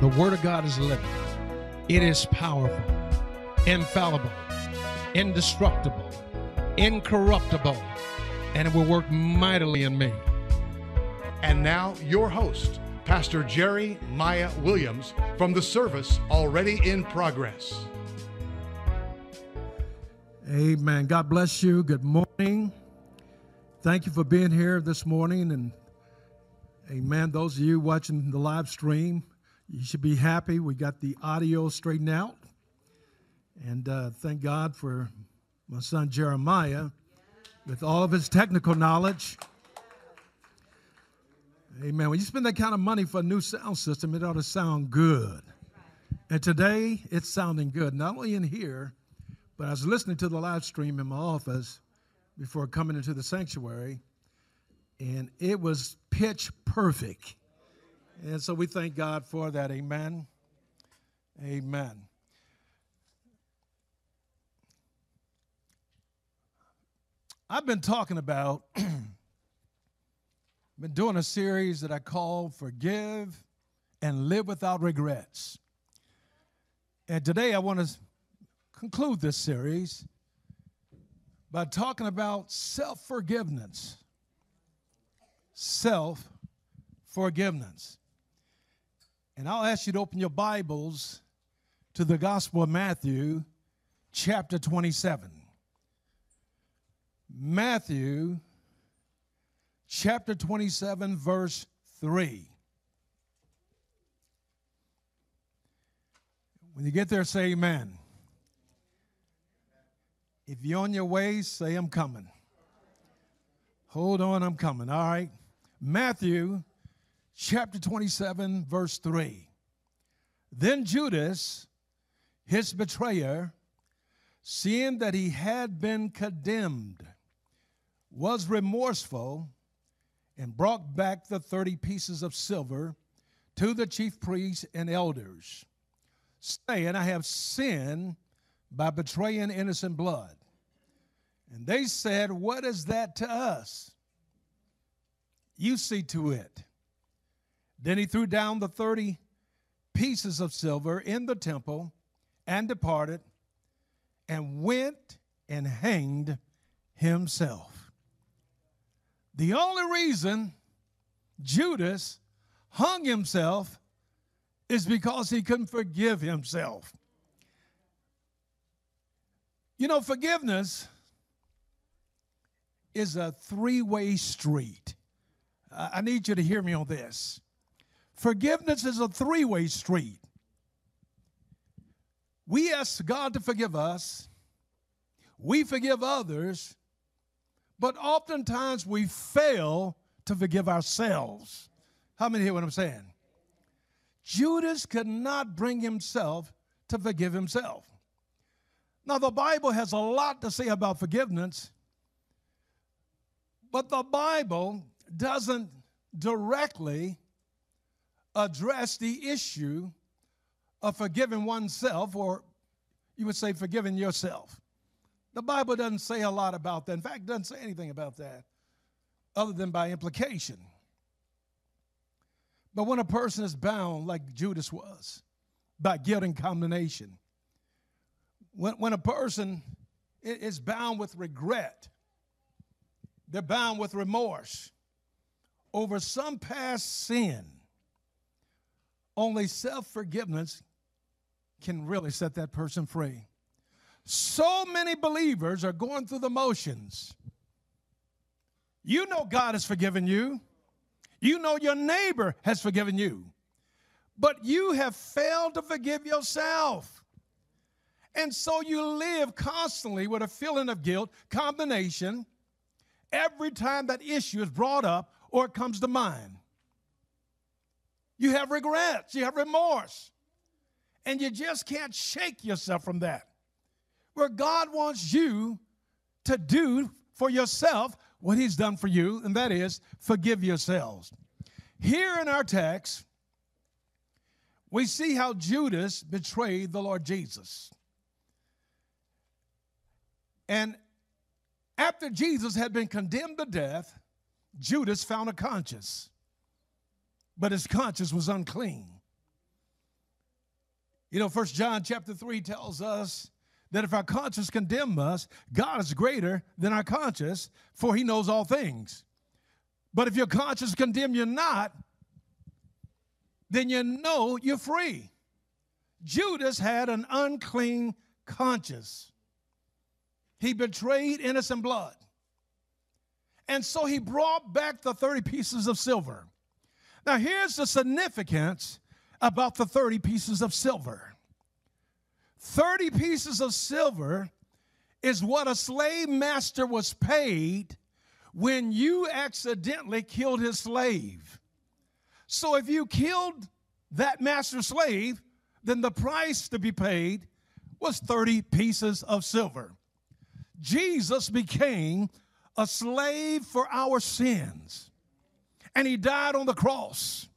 The Word of God is living, it is powerful, infallible, indestructible, incorruptible, and it will work mightily in me. And now, your host, Pastor Jerry Miah Williams, from the service already in progress. Amen. God bless you. Good morning. Thank you for being here this morning. And amen. Those of you watching the live stream, you should be happy. We got the audio straightened out. And uh, thank God for my son Jeremiah with all of his technical knowledge. Amen. When you spend that kind of money for a new sound system, it ought to sound good. And today, it's sounding good, not only in here, but I was listening to the live stream in my office before coming into the sanctuary, and it was pitch perfect. And so we thank God for that. Amen. Amen. I've been talking about, been doing a series that I call Forgive and Live Without Regrets. And today I want to conclude this series by talking about self forgiveness. Self forgiveness. And I'll ask you to open your Bibles to the Gospel of Matthew, chapter 27. Matthew, chapter 27, verse 3. When you get there, say amen. If you're on your way, say I'm coming. Hold on, I'm coming. All right. Matthew chapter 27, verse 3. Then Judas, his betrayer, seeing that he had been condemned, was remorseful and brought back the 30 pieces of silver to the chief priests and elders, saying, I have sinned by betraying innocent blood. And they said, What is that to us? You see to it. Then he threw down the 30 pieces of silver in the temple and departed and went and hanged himself. The only reason Judas hung himself is because he couldn't forgive himself. You know, forgiveness is a three way street. I need you to hear me on this. Forgiveness is a three way street. We ask God to forgive us, we forgive others, but oftentimes we fail to forgive ourselves. How many hear what I'm saying? Judas could not bring himself to forgive himself. Now, the Bible has a lot to say about forgiveness, but the Bible doesn't directly address the issue of forgiving oneself, or you would say forgiving yourself. The Bible doesn't say a lot about that. In fact, doesn't say anything about that other than by implication. But when a person is bound, like Judas was, by guilt and condemnation, when, when a person is bound with regret, they're bound with remorse over some past sin, only self forgiveness can really set that person free. So many believers are going through the motions. You know God has forgiven you. You know your neighbor has forgiven you. But you have failed to forgive yourself. And so you live constantly with a feeling of guilt, condemnation, every time that issue is brought up or it comes to mind. You have regrets, you have remorse, and you just can't shake yourself from that. Where God wants you to do for yourself what He's done for you, and that is forgive yourselves. Here in our text, we see how Judas betrayed the Lord Jesus. And after Jesus had been condemned to death, Judas found a conscience, but his conscience was unclean. You know, First John chapter 3 tells us that if our conscience condemn us, God is greater than our conscience, for he knows all things. But if your conscience condemn you not, then you know you're free. Judas had an unclean conscience. He betrayed innocent blood. And so he brought back the 30 pieces of silver. Now, here's the significance about the 30 pieces of silver 30 pieces of silver is what a slave master was paid when you accidentally killed his slave. So if you killed that master slave, then the price to be paid was 30 pieces of silver. Jesus became a slave for our sins, and he died on the cross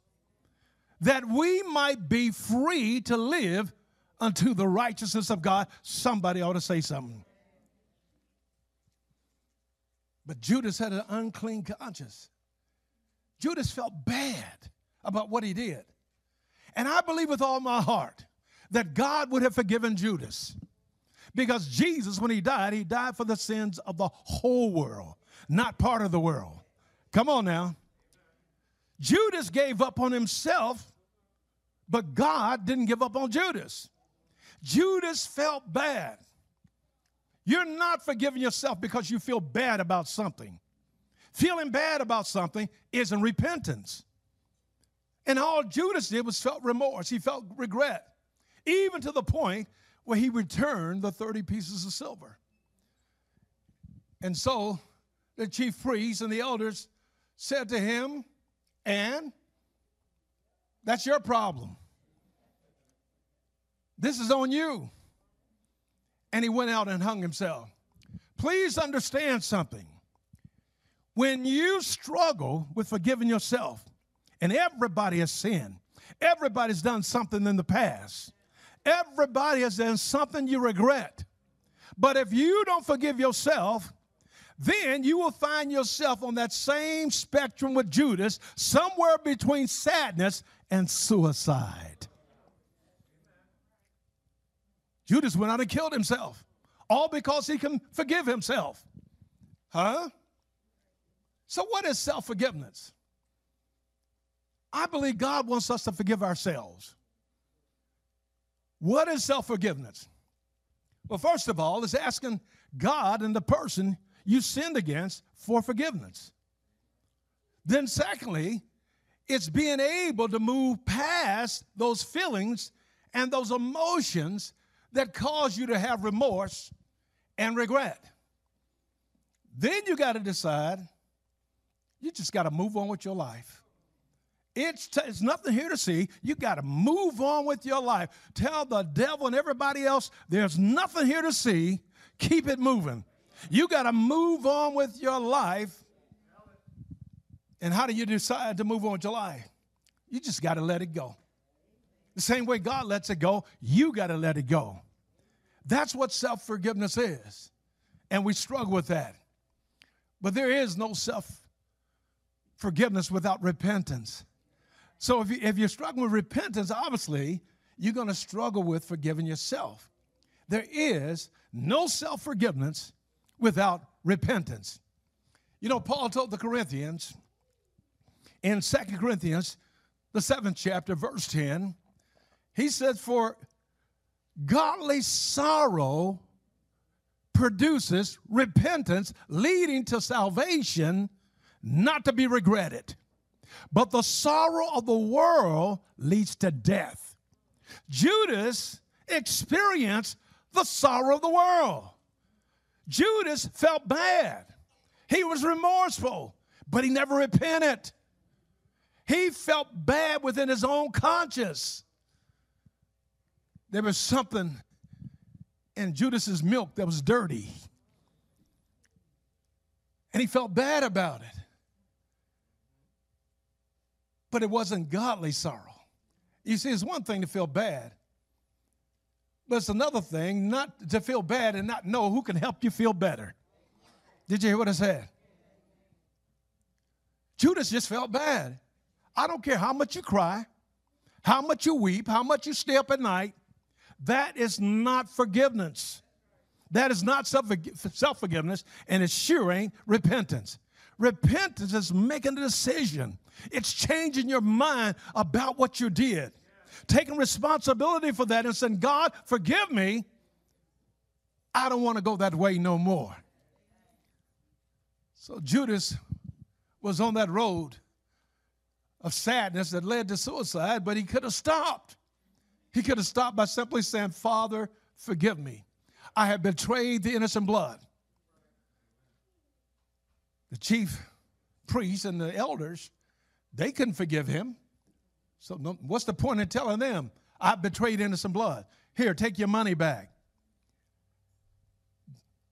that we might be free to live unto the righteousness of God. Somebody ought to say something. But Judas had an unclean conscience. Judas felt bad about what he did. And I believe with all my heart that God would have forgiven Judas. Because Jesus, when he died, he died for the sins of the whole world, not part of the world. Come on now. Judas gave up on himself, but God didn't give up on Judas. Judas felt bad. You're not forgiving yourself because you feel bad about something. Feeling bad about something isn't repentance. And all Judas did was felt remorse. He felt regret, even to the point where he returned the 30 pieces of silver. And so the chief priests and the elders said to him, And that's your problem. This is on you. And he went out and hung himself. Please understand something. When you struggle with forgiving yourself, and everybody has sinned, everybody's done something in the past, everybody has done something you regret. But if you don't forgive yourself, then you will find yourself on that same spectrum with Judas, somewhere between sadness and suicide. Judas went out and killed himself, all because he can forgive himself. Huh? So, what is self forgiveness? I believe God wants us to forgive ourselves. What is self forgiveness? Well, first of all, it's asking God and the person you sinned against for forgiveness. Then, secondly, it's being able to move past those feelings and those emotions that cause you to have remorse and regret. Then you got to decide, you just got to move on with your life. It's, t- it's nothing here to see. You got to move on with your life. Tell the devil and everybody else there's nothing here to see. Keep it moving. You got to move on with your life. And how do you decide to move on with your life? You just got to let it go. The same way God lets it go, you got to let it go. That's what self forgiveness is. And we struggle with that. But there is no self forgiveness without repentance. So if, you, if you're struggling with repentance, obviously, you're going to struggle with forgiving yourself. There is no self forgiveness without repentance. You know, Paul told the Corinthians in Second Corinthians, the seventh chapter, verse 10, he said, For godly sorrow produces repentance leading to salvation, not to be regretted. But the sorrow of the world leads to death. Judas experienced the sorrow of the world. Judas felt bad. He was remorseful, but he never repented. He felt bad within his own conscience. There was something in Judas's milk that was dirty. And he felt bad about it. But it wasn't godly sorrow. You see, it's one thing to feel bad, but it's another thing not to feel bad and not know who can help you feel better. Did you hear what I said? Judas just felt bad. I don't care how much you cry, how much you weep, how much you stay up at night. That is not forgiveness. That is not self forgiveness, and it sure ain't repentance. Repentance is making a decision, it's changing your mind about what you did, taking responsibility for that and saying, God, forgive me. I don't want to go that way no more. So Judas was on that road of sadness that led to suicide, but he could have stopped. He could have stopped by simply saying, Father, forgive me. I have betrayed the innocent blood. The chief priests and the elders, they couldn't forgive him. So, what's the point in telling them, I've betrayed innocent blood? Here, take your money back.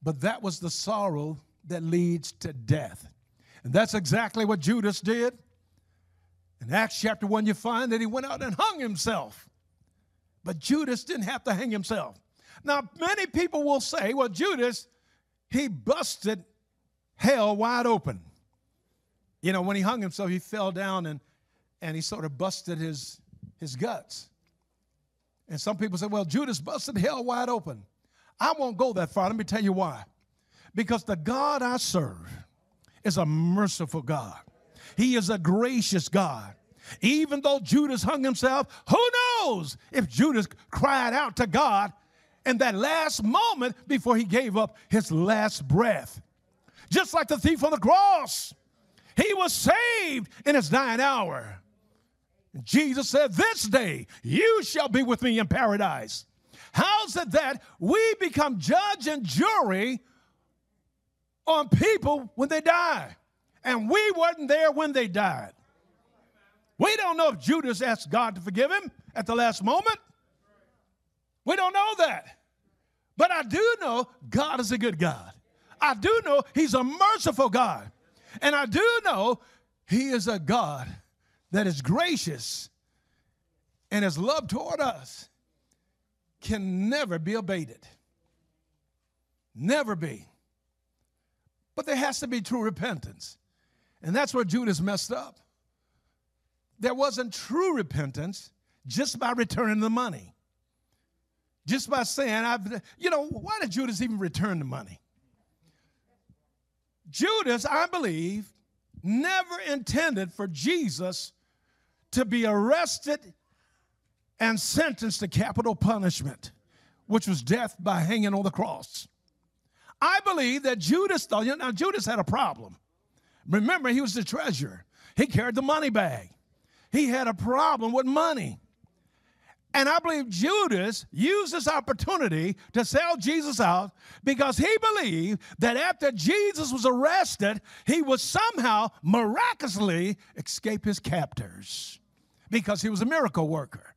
But that was the sorrow that leads to death. And that's exactly what Judas did. In Acts chapter 1, you find that he went out and hung himself. But Judas didn't have to hang himself. Now, many people will say, well, Judas, he busted hell wide open. You know, when he hung himself, he fell down and, and he sort of busted his, his guts. And some people say, well, Judas busted hell wide open. I won't go that far. Let me tell you why. Because the God I serve is a merciful God, He is a gracious God. Even though Judas hung himself, who knows if Judas cried out to God in that last moment before he gave up his last breath? Just like the thief on the cross, he was saved in his dying hour. Jesus said, This day you shall be with me in paradise. How's it that we become judge and jury on people when they die? And we weren't there when they died. We don't know if Judas asked God to forgive him at the last moment. We don't know that. But I do know God is a good God. I do know He's a merciful God. And I do know He is a God that is gracious and His love toward us can never be abated. Never be. But there has to be true repentance. And that's where Judas messed up. There wasn't true repentance just by returning the money. Just by saying, I've, you know, why did Judas even return the money? Judas, I believe, never intended for Jesus to be arrested and sentenced to capital punishment, which was death by hanging on the cross. I believe that Judas know, now Judas had a problem. Remember, he was the treasurer, he carried the money bag. He had a problem with money. And I believe Judas used this opportunity to sell Jesus out because he believed that after Jesus was arrested, he would somehow miraculously escape his captors because he was a miracle worker.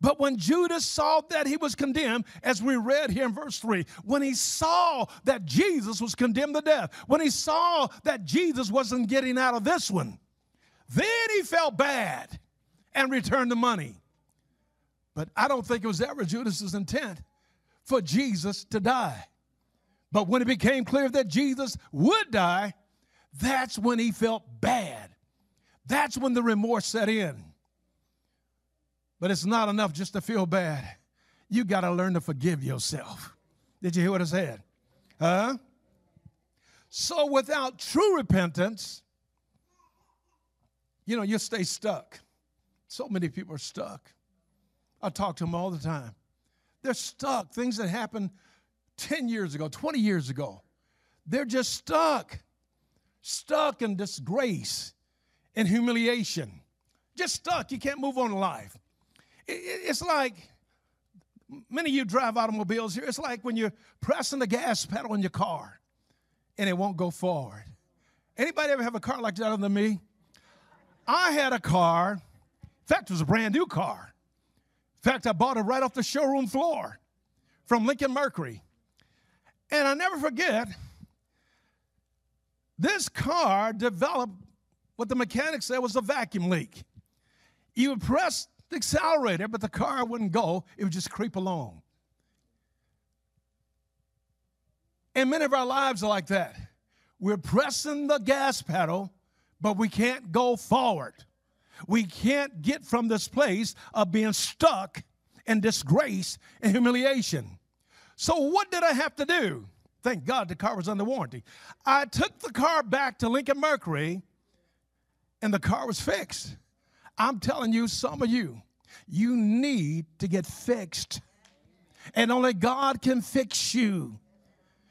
But when Judas saw that he was condemned, as we read here in verse 3, when he saw that Jesus was condemned to death, when he saw that Jesus wasn't getting out of this one, then he felt bad and returned the money. But I don't think it was ever Judas's intent for Jesus to die. But when it became clear that Jesus would die, that's when he felt bad. That's when the remorse set in. But it's not enough just to feel bad. You got to learn to forgive yourself. Did you hear what I said? Huh? So without true repentance, you know, you stay stuck. So many people are stuck. I talk to them all the time. They're stuck. Things that happened 10 years ago, 20 years ago. They're just stuck. Stuck in disgrace and humiliation. Just stuck. You can't move on in life. It's like many of you drive automobiles here. It's like when you're pressing the gas pedal in your car and it won't go forward. Anybody ever have a car like that other than me? I had a car. In fact, it was a brand new car. In fact, I bought it right off the showroom floor from Lincoln Mercury. And I never forget, this car developed what the mechanic said was a vacuum leak. You would press the accelerator, but the car wouldn't go, it would just creep along. And many of our lives are like that. We're pressing the gas pedal, but we can't go forward. We can't get from this place of being stuck and disgrace and humiliation. So, what did I have to do? Thank God the car was under warranty. I took the car back to Lincoln Mercury and the car was fixed. I'm telling you, some of you, you need to get fixed. And only God can fix you.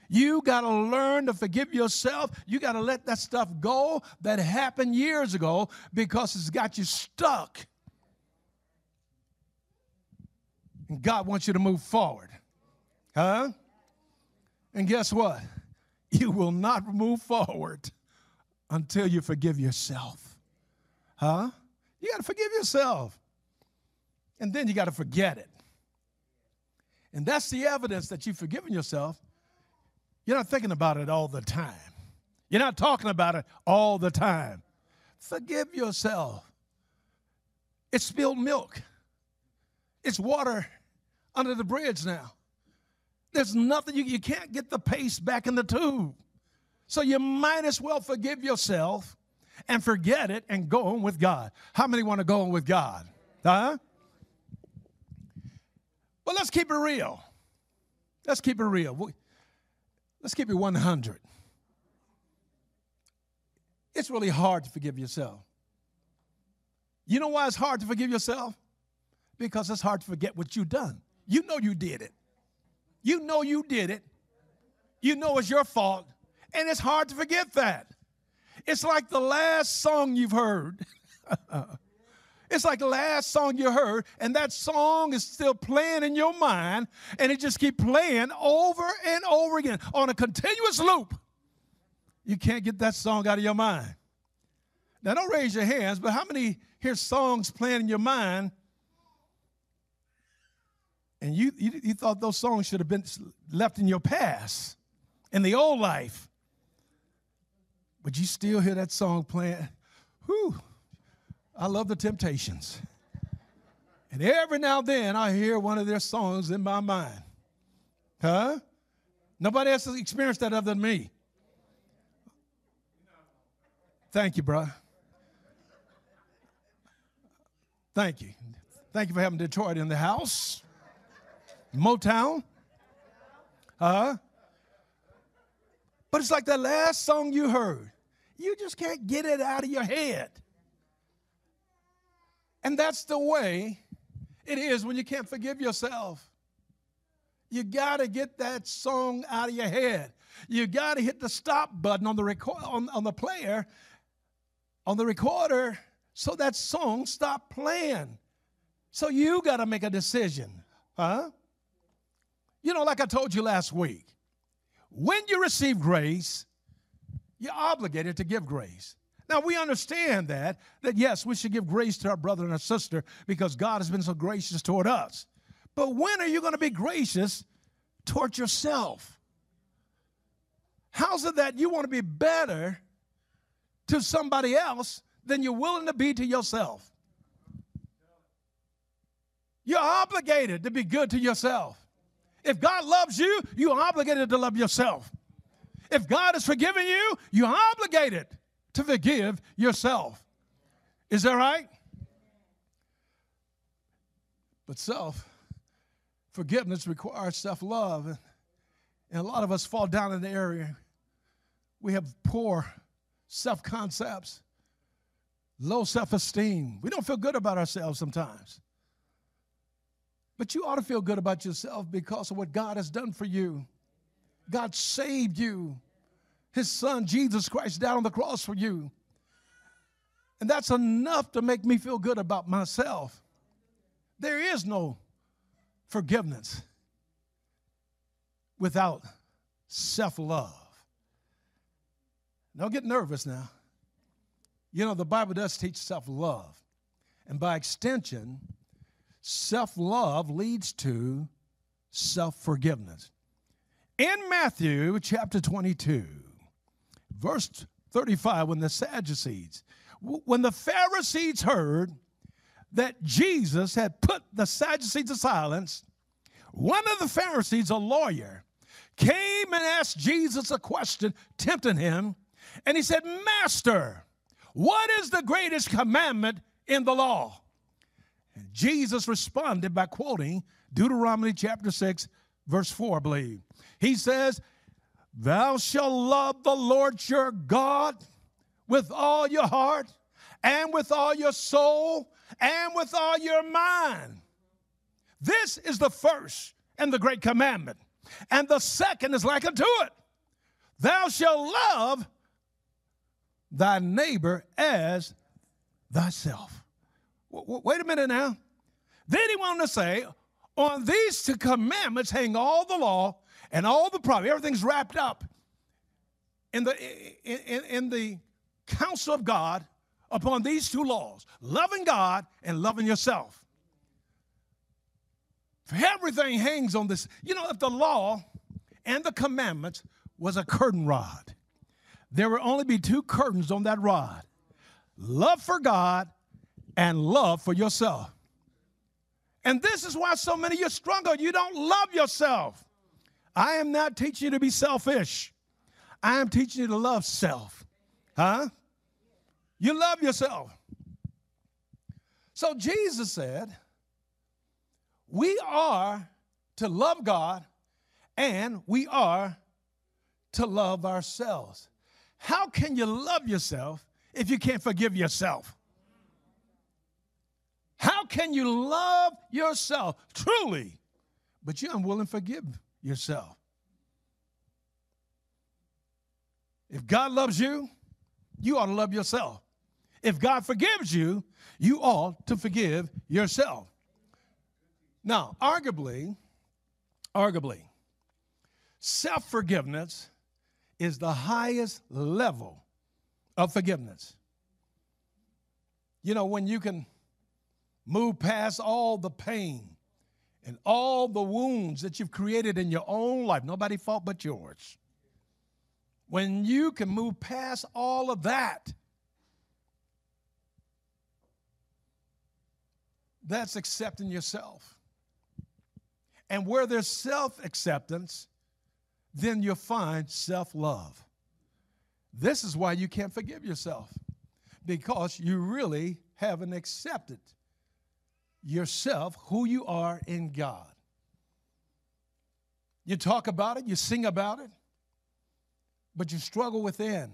You got to learn to forgive yourself. You got to let that stuff go that happened years ago because it's got you stuck. And God wants you to move forward. Huh? And guess what? You will not move forward until you forgive yourself. Huh? You got to forgive yourself. And then you got to forget it. And that's the evidence that you've forgiven yourself. You're not thinking about it all the time. You're not talking about it all the time. Forgive yourself. It's spilled milk. It's water under the bridge now. There's nothing, you, you can't get the paste back in the tube. So you might as well forgive yourself and forget it and go on with God. How many want to go on with God? Huh? But let's keep it real. Let's keep it real. Let's keep it 100. It's really hard to forgive yourself. You know why it's hard to forgive yourself? Because it's hard to forget what you've done. You know you did it. You know you did it. You know it's your fault. And it's hard to forget that. It's like the last song you've heard. it's like the last song you heard, and that song is still playing in your mind, and it just keep playing over and over again on a continuous loop. You can't get that song out of your mind. Now, don't raise your hands, but how many hear songs playing in your mind and you, you, you thought those songs should have been left in your past, in the old life. But you still hear that song playing. Whew, I love the Temptations. And every now and then I hear one of their songs in my mind. Huh? Nobody else has experienced that other than me. Thank you, bro. Thank you. Thank you for having Detroit in the house. Motown. Huh? But it's like the last song you heard. You just can't get it out of your head. And that's the way it is when you can't forgive yourself. You got to get that song out of your head. You got to hit the stop button on the record on, on the player on the recorder so that song stop playing. So you got to make a decision. Huh? You know, like I told you last week, when you receive grace, you're obligated to give grace. Now we understand that, that yes, we should give grace to our brother and our sister because God has been so gracious toward us. But when are you going to be gracious toward yourself? How's it that you want to be better to somebody else than you're willing to be to yourself? You're obligated to be good to yourself. If God loves you, you're obligated to love yourself. If God has forgiven you, you're obligated to forgive yourself. Is that right? But self forgiveness requires self love. And a lot of us fall down in the area. We have poor self concepts, low self esteem. We don't feel good about ourselves sometimes. But you ought to feel good about yourself because of what God has done for you. God saved you. His son, Jesus Christ, died on the cross for you. And that's enough to make me feel good about myself. There is no forgiveness without self love. Don't get nervous now. You know, the Bible does teach self love. And by extension, self love leads to self forgiveness. In Matthew chapter 22, verse 35, when the Sadducees, when the Pharisees heard that Jesus had put the Sadducees to silence, one of the Pharisees, a lawyer, came and asked Jesus a question, tempting him, and he said, Master, what is the greatest commandment in the law? And Jesus responded by quoting Deuteronomy chapter 6, verse 4, I believe. He says, Thou shalt love the Lord your God with all your heart and with all your soul and with all your mind. This is the first and the great commandment. And the second is like unto it Thou shalt love thy neighbor as thyself. Wait a minute now. Then he wanted to say, on these two commandments hang all the law and all the prophets. Everything's wrapped up in the, in, in the counsel of God upon these two laws loving God and loving yourself. Everything hangs on this. You know, if the law and the commandments was a curtain rod, there would only be two curtains on that rod love for God and love for yourself. And this is why so many of you struggle. You don't love yourself. I am not teaching you to be selfish. I am teaching you to love self. Huh? You love yourself. So Jesus said, we are to love God and we are to love ourselves. How can you love yourself if you can't forgive yourself? Can you love yourself truly, but you're unwilling to forgive yourself? If God loves you, you ought to love yourself. If God forgives you, you ought to forgive yourself. Now, arguably, arguably, self forgiveness is the highest level of forgiveness. You know, when you can move past all the pain and all the wounds that you've created in your own life, nobody fault but yours. When you can move past all of that, that's accepting yourself. And where there's self acceptance, then you'll find self love. This is why you can't forgive yourself, because you really haven't accepted yourself, who you are in God. You talk about it, you sing about it, but you struggle within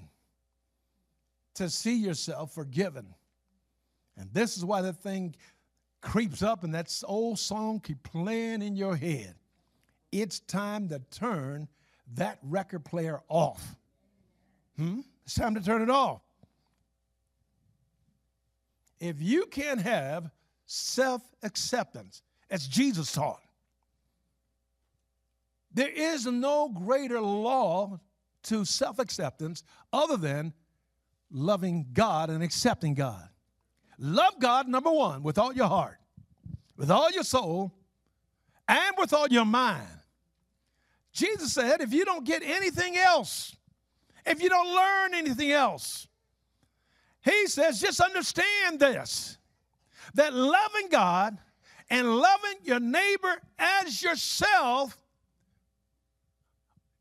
to see yourself forgiven. And this is why that thing creeps up and that old song keep playing in your head. It's time to turn that record player off. Hmm? It's time to turn it off. If you can't have self acceptance, as Jesus taught, there is no greater law to self acceptance other than loving God and accepting God. Love God, number one, with all your heart, with all your soul, and with all your mind. Jesus said, if you don't get anything else, if you don't learn anything else, he says, just understand this that loving God and loving your neighbor as yourself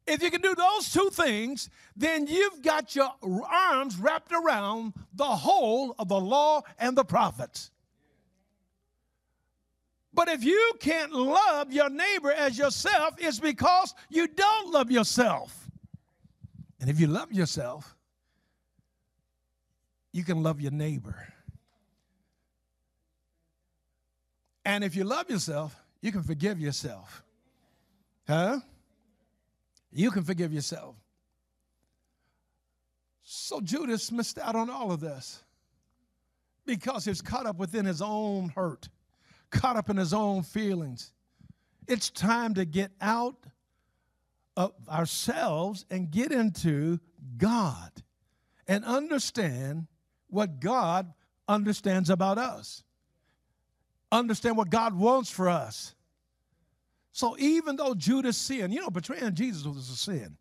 if you can do those two things, then you've got your arms wrapped around the whole of the law and the prophets. But if you can't love your neighbor as yourself, it's because you don't love yourself. And if you love yourself, you can love your neighbor. And if you love yourself, you can forgive yourself. Huh? You can forgive yourself. So Judas missed out on all of this because he's caught up within his own hurt, caught up in his own feelings. It's time to get out of ourselves and get into God and understand what God understands about us. Understand what God wants for us. So even though Judas sinned, you know, betraying Jesus was a sin.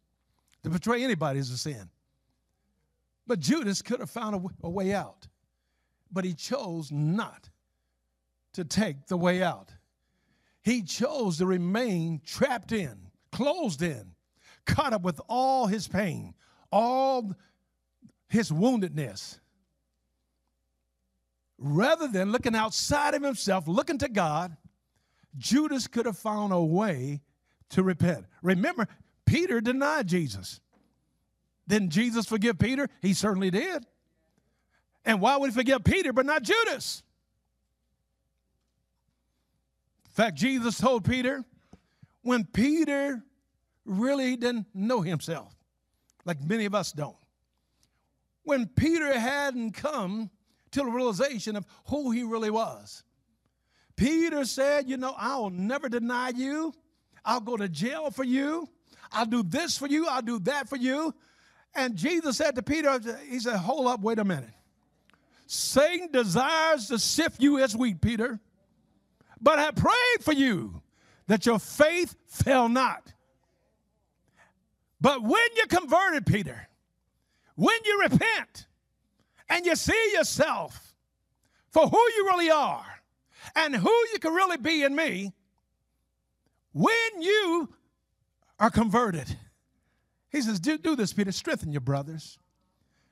To betray anybody is a sin. But Judas could have found a, a way out. But he chose not to take the way out. He chose to remain trapped in, closed in, caught up with all his pain, all his woundedness. Rather than looking outside of himself, looking to God, Judas could have found a way to repent. Remember, Peter denied Jesus. Didn't Jesus forgive Peter? He certainly did. And why would he forgive Peter but not Judas? In fact, Jesus told Peter when Peter really didn't know himself, like many of us don't. When Peter hadn't come to the realization of who he really was. Peter said, You know, I'll never deny you. I'll go to jail for you. I'll do this for you. I'll do that for you. And Jesus said to Peter, He said, Hold up, wait a minute. Satan desires to sift you as wheat, Peter. But I prayed for you that your faith fail not. But when you're converted, Peter, when you repent and you see yourself for who you really are and who you can really be in me, when you are converted, he says, do, do this, Peter, strengthen your brothers.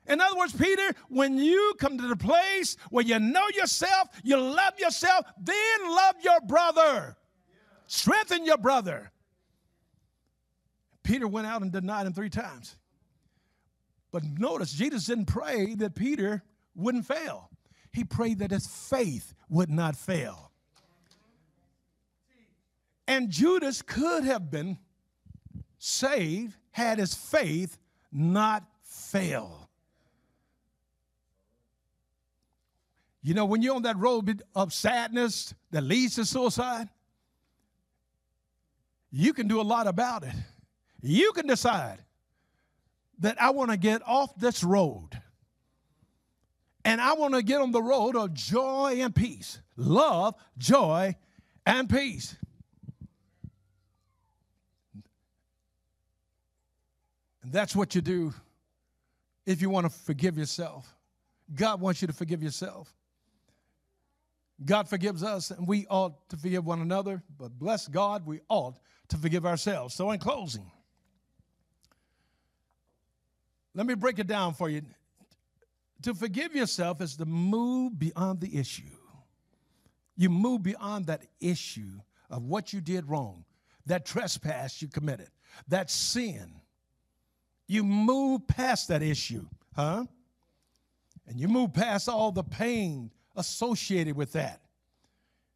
In other words, Peter, when you come to the place where you know yourself, you love yourself, then love your brother. Strengthen your brother. Peter went out and denied him three times. But notice, Jesus didn't pray that Peter wouldn't fail, he prayed that his faith would not fail. And Judas could have been saved had his faith not failed. You know, when you're on that road of sadness that leads to suicide, you can do a lot about it. You can decide that I want to get off this road and I want to get on the road of joy and peace. Love, joy, and peace. And that's what you do if you want to forgive yourself. God wants you to forgive yourself. God forgives us, and we ought to forgive one another, but bless God, we ought to forgive ourselves. So, in closing, let me break it down for you. To forgive yourself is to move beyond the issue. You move beyond that issue of what you did wrong, that trespass you committed, that sin. You move past that issue, huh? And you move past all the pain associated with that.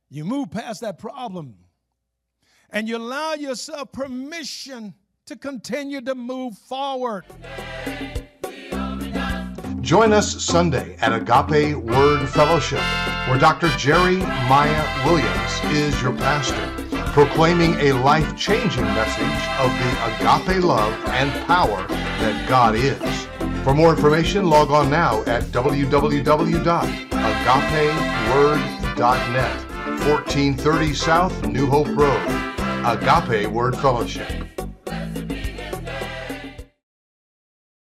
You move past that problem and you allow yourself permission to continue to move forward. Join us Sunday at Agape Word Fellowship, where Dr. Jerry Miah Williams is your pastor, proclaiming a life changing message of the agape love and power that God is. For more information, log on now at www.agapeword.net, 1430 South New Hope Road. Agape Word Fellowship.